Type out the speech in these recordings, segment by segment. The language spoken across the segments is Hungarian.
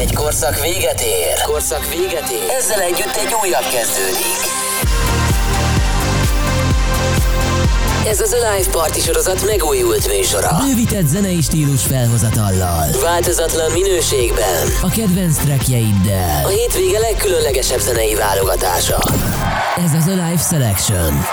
Egy korszak véget ér. Korszak véget ér. Ezzel együtt egy újabb kezdődik. Ez az a Live Party sorozat megújult műsora. Bővített zenei stílus felhozatallal. Változatlan minőségben. A kedvenc trackjeiddel. A hétvége legkülönlegesebb zenei válogatása. Ez az a Live Selection.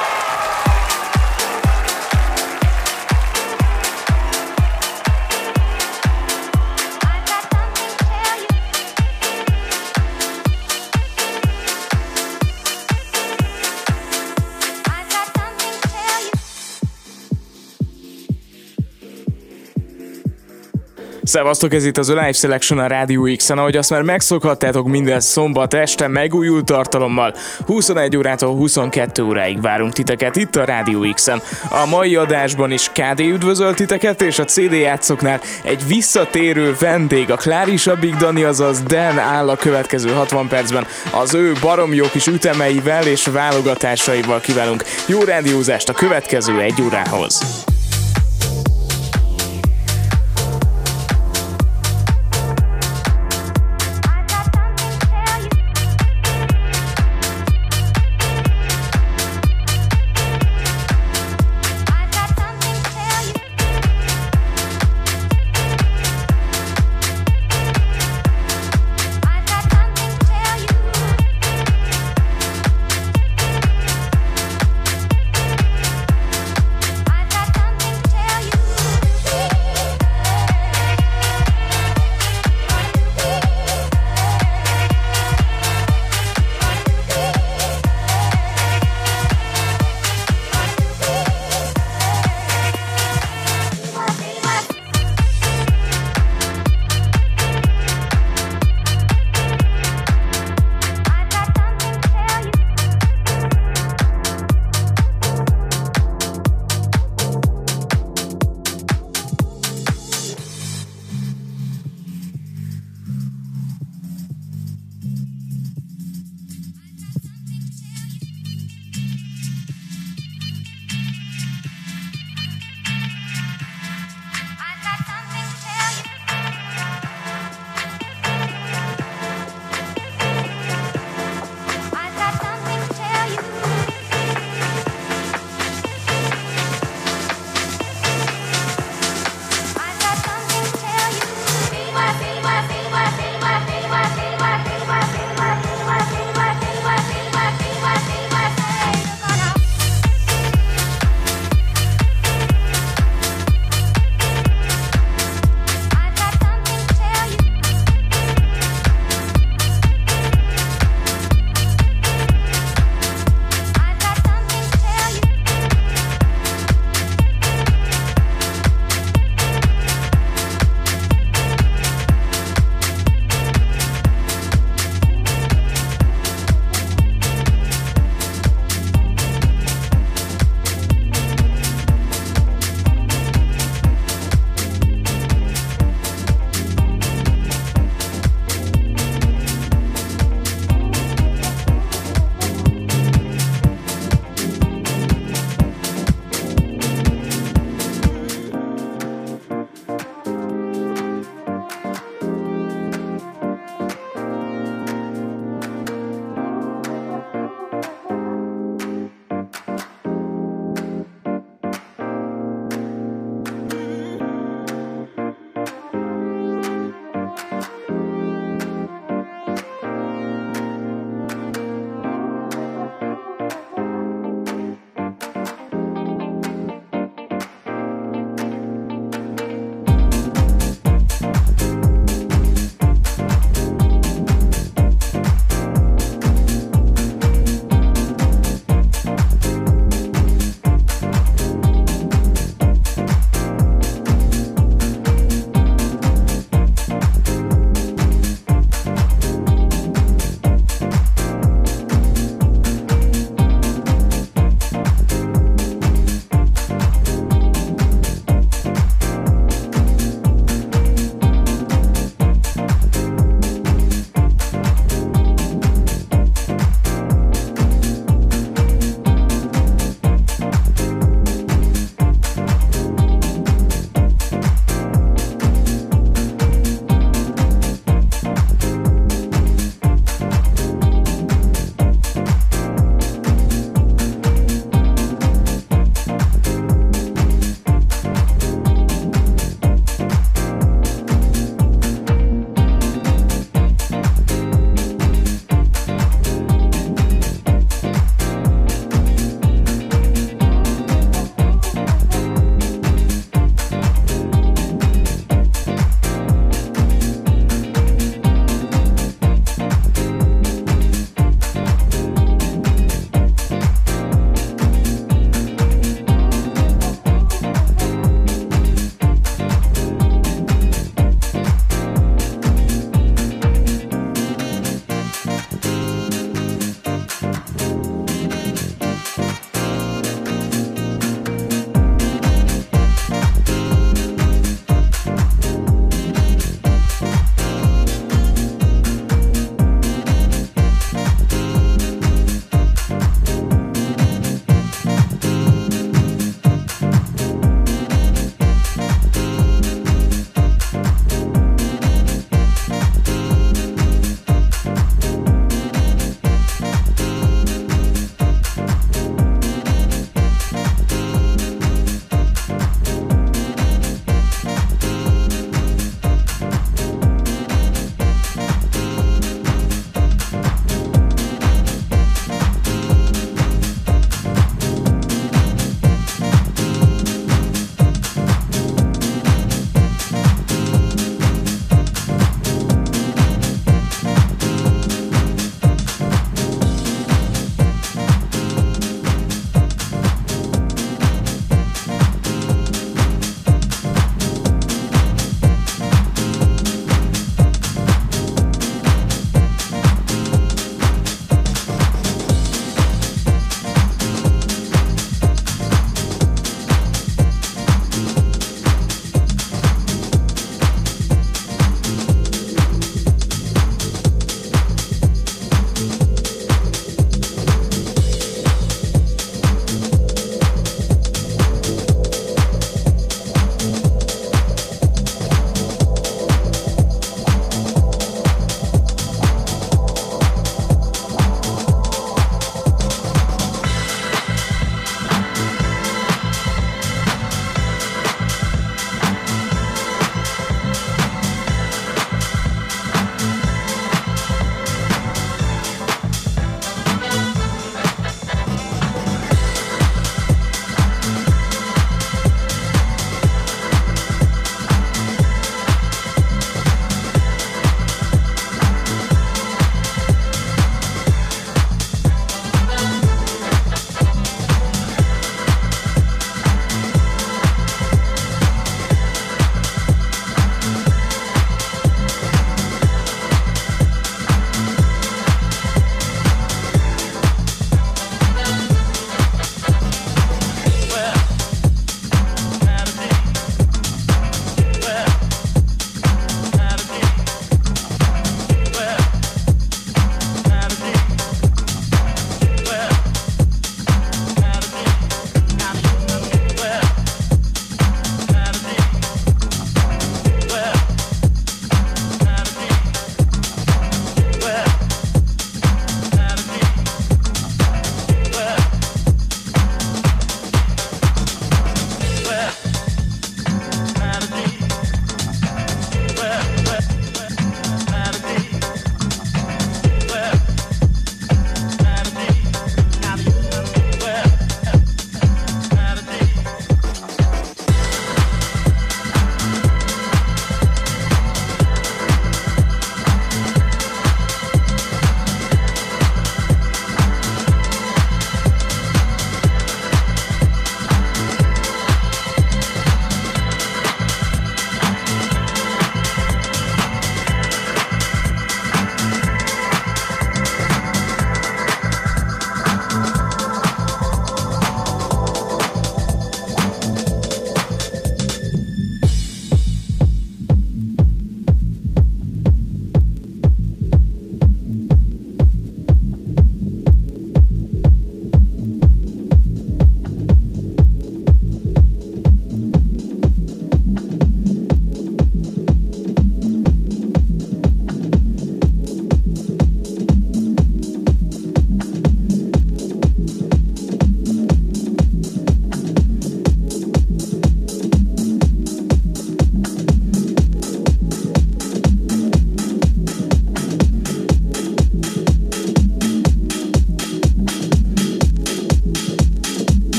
Szevasztok, ez itt az Live Selection a Rádió X-en, ahogy azt már megszokhattátok minden szombat este megújult tartalommal. 21 órától 22 óráig várunk titeket itt a Rádió X-en. A mai adásban is KD üdvözöl titeket, és a CD játszoknál egy visszatérő vendég, a Klárisa Big Dani, azaz Dan áll a következő 60 percben. Az ő barom jó kis ütemeivel és válogatásaival kívánunk jó rádiózást a következő egy órához.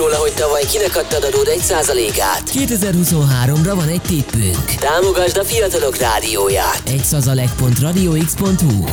Róla, hogy tavaly kinek adtad adód egy százalékát. 2023-ra van egy tippünk. Támogasd a fiatalok rádióját. Egy szazalek.radiox.hu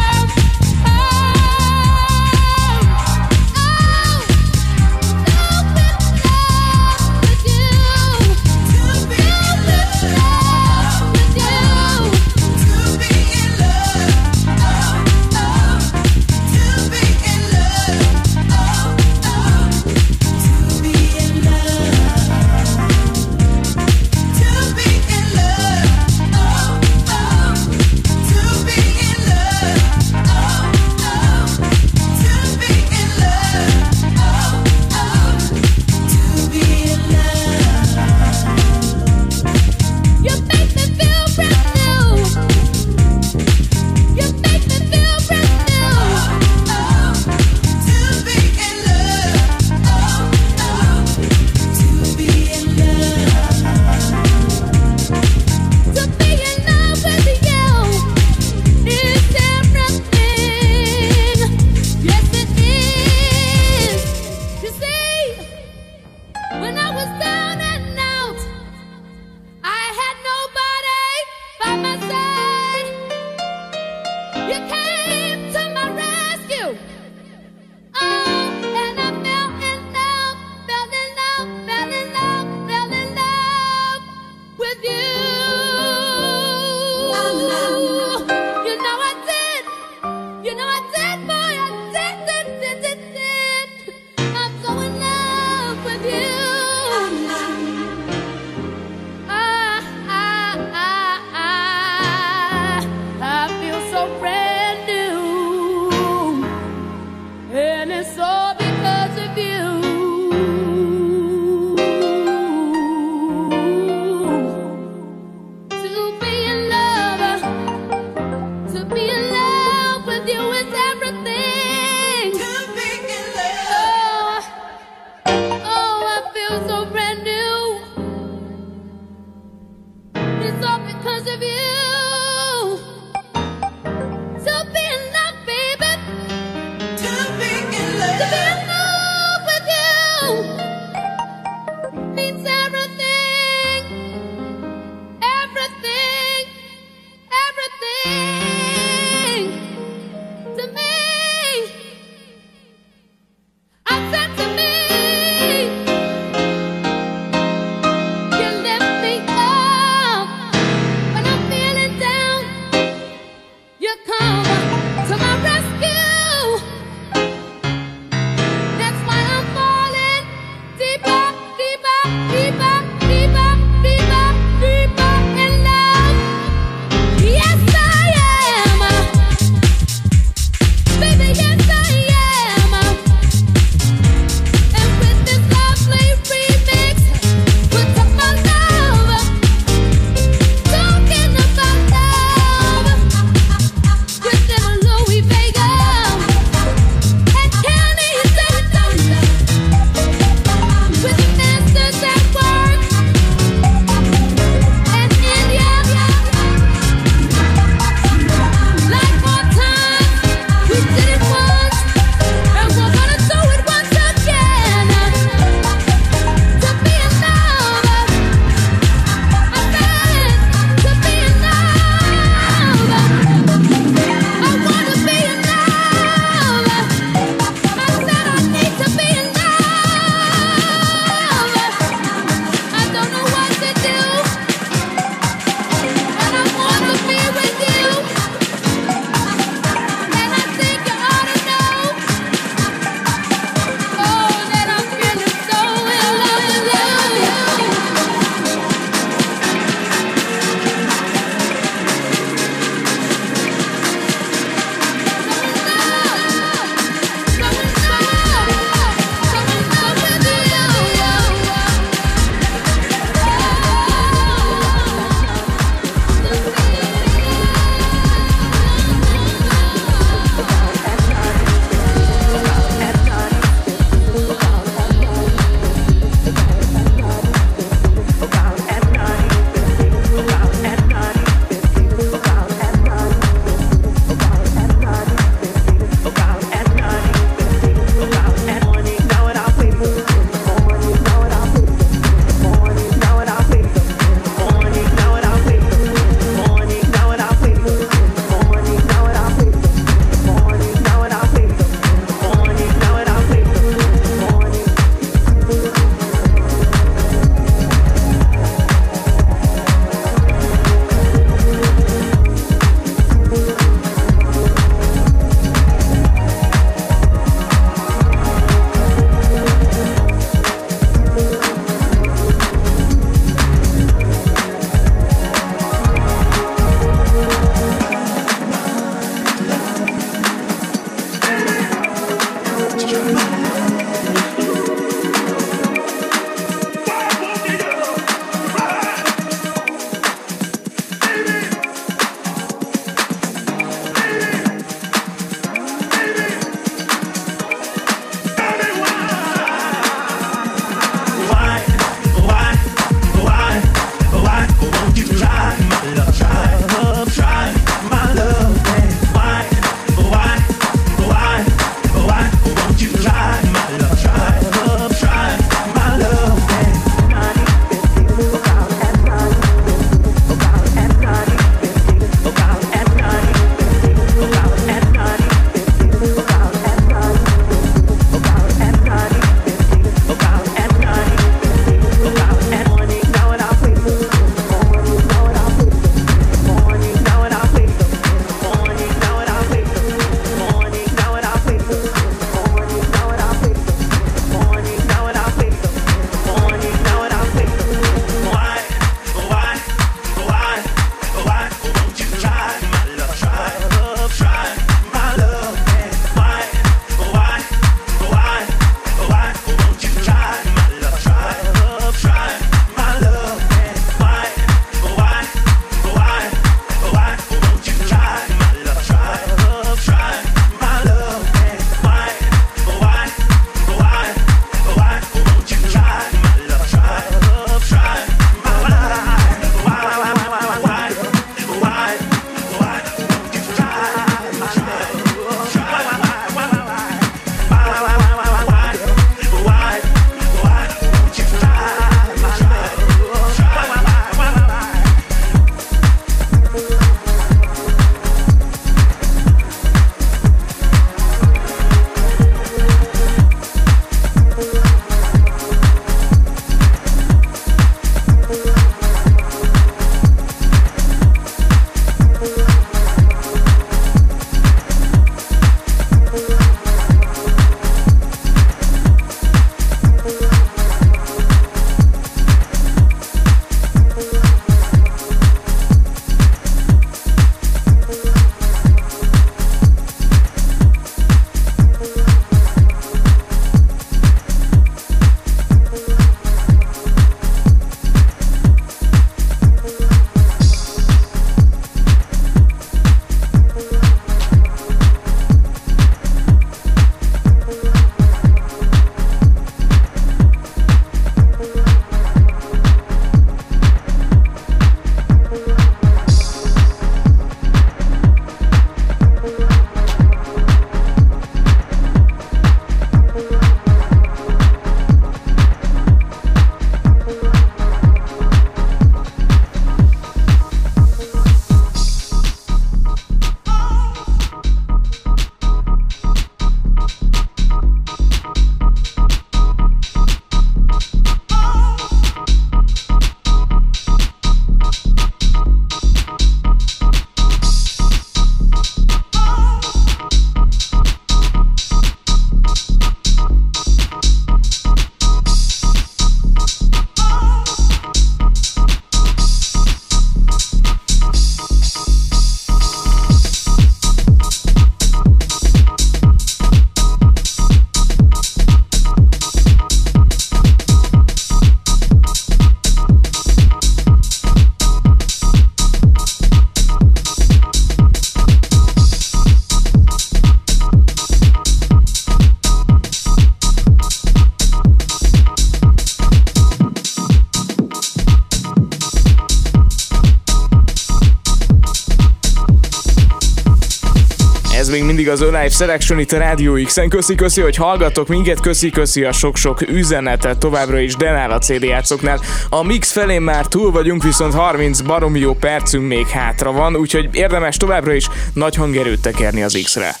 az Live Selection itt a Rádió X-en. Köszi, köszi, hogy hallgatok minket, köszi, köszi a sok-sok üzenetet továbbra is Denál a CD játszoknál. A mix felén már túl vagyunk, viszont 30 baromi jó percünk még hátra van, úgyhogy érdemes továbbra is nagy hangerőt tekerni az X-re.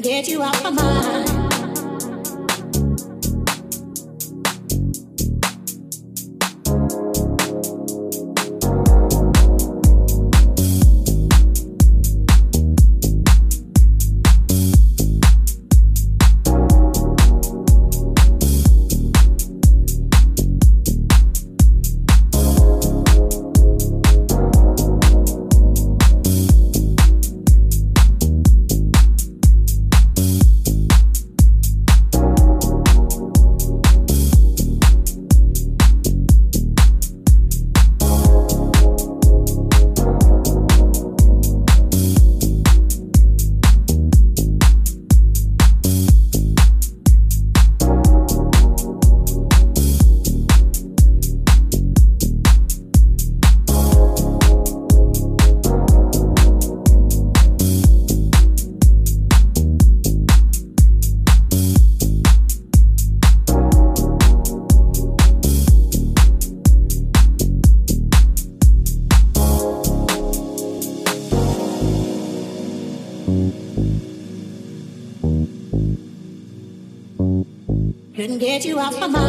get you out my mind. Papa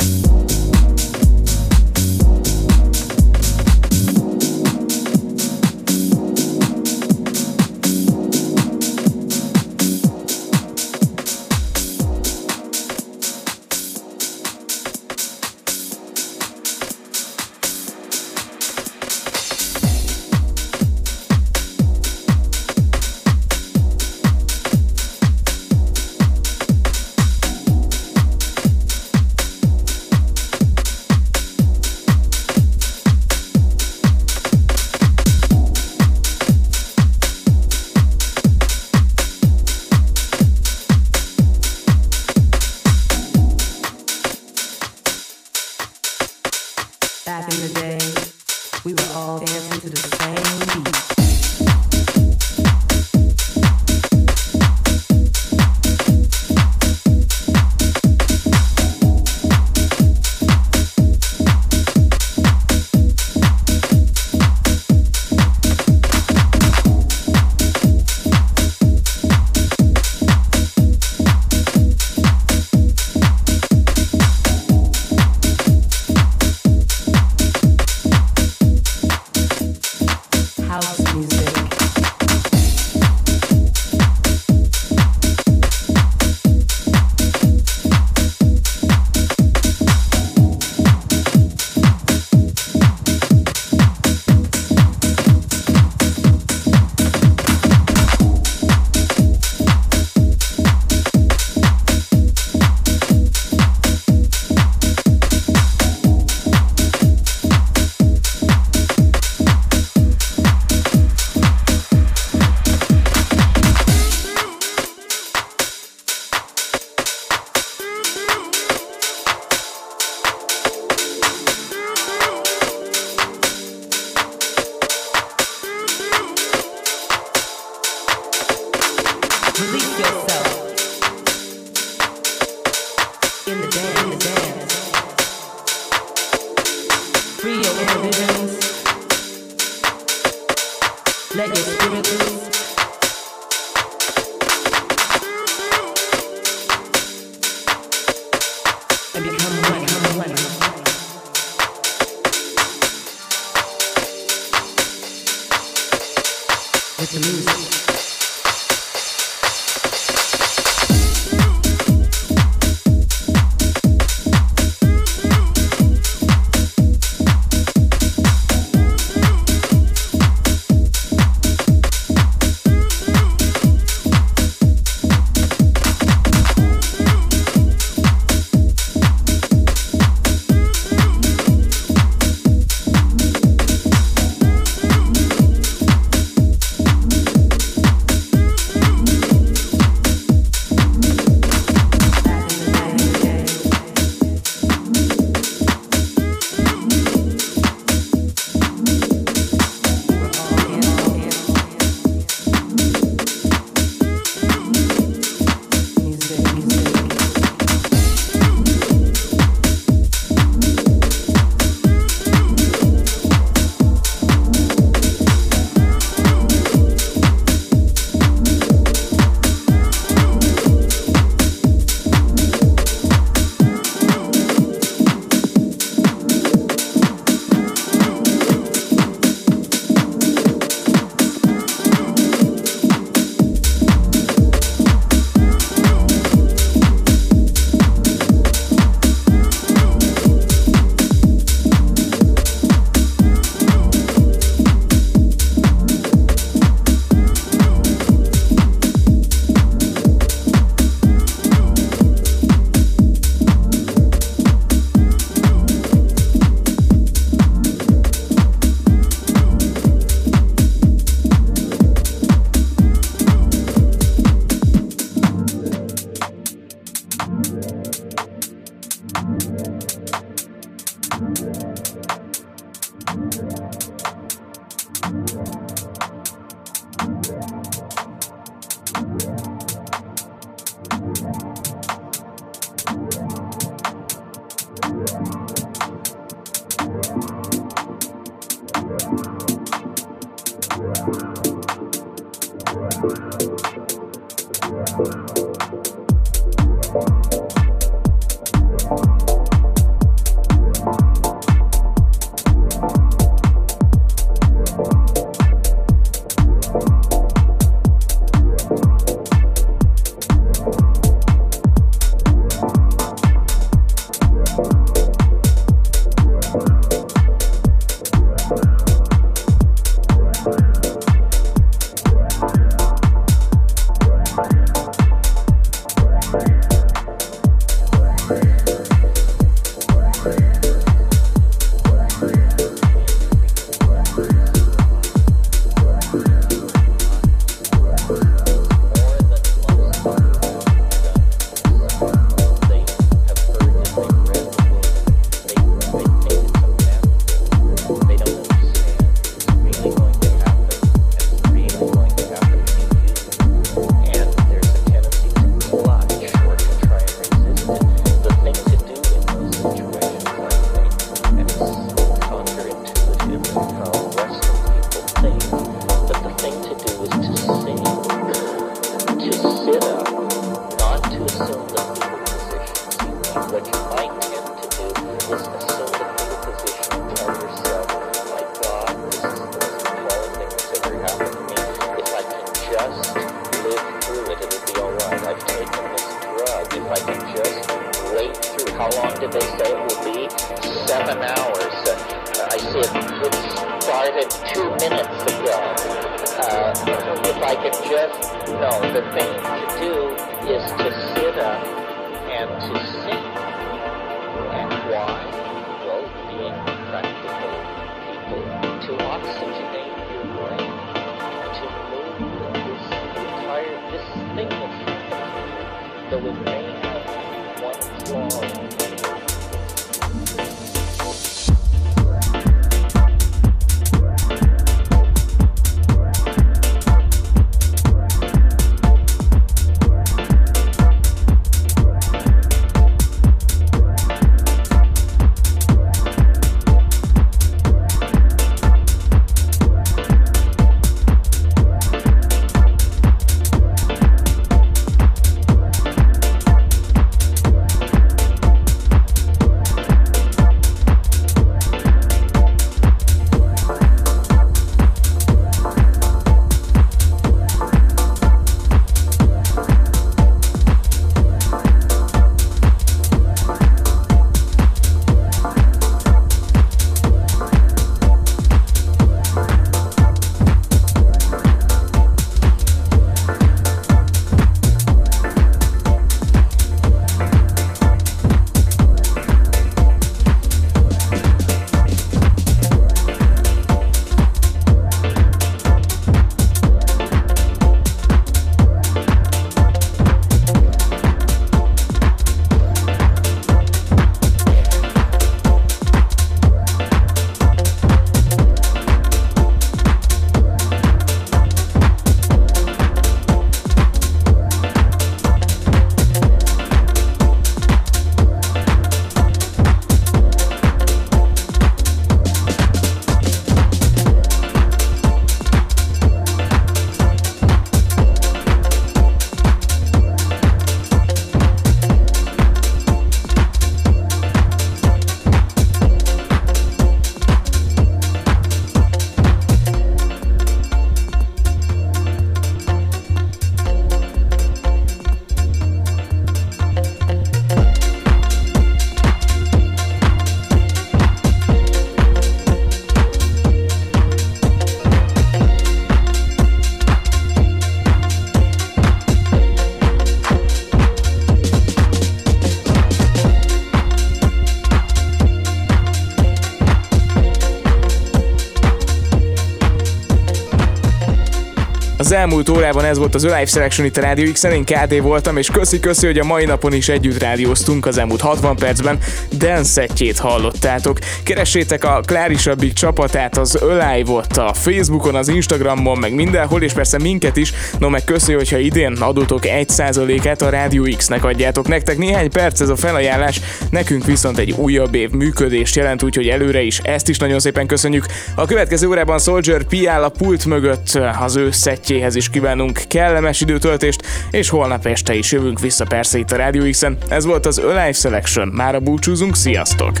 elmúlt órában ez volt az Live Selection itt a Radio x én KD voltam, és köszi köszi, hogy a mai napon is együtt rádióztunk az elmúlt 60 percben. Dance hallottátok. Keressétek a Klárisabbik csapatát, az Alive-ot a Facebookon, az Instagramon, meg mindenhol, és persze minket is. No meg köszi, hogyha idén adótok 1%-át a Radio X-nek adjátok nektek. Néhány perc ez a felajánlás, nekünk viszont egy újabb év működést jelent, úgyhogy előre is ezt is nagyon szépen köszönjük. A következő órában Soldier P a pult mögött, az ő szettjéhez is kívánunk kellemes időtöltést, és holnap este is jövünk vissza persze itt a Radio X-en. Ez volt az Alive Selection, már a búcsúzunk, sziasztok!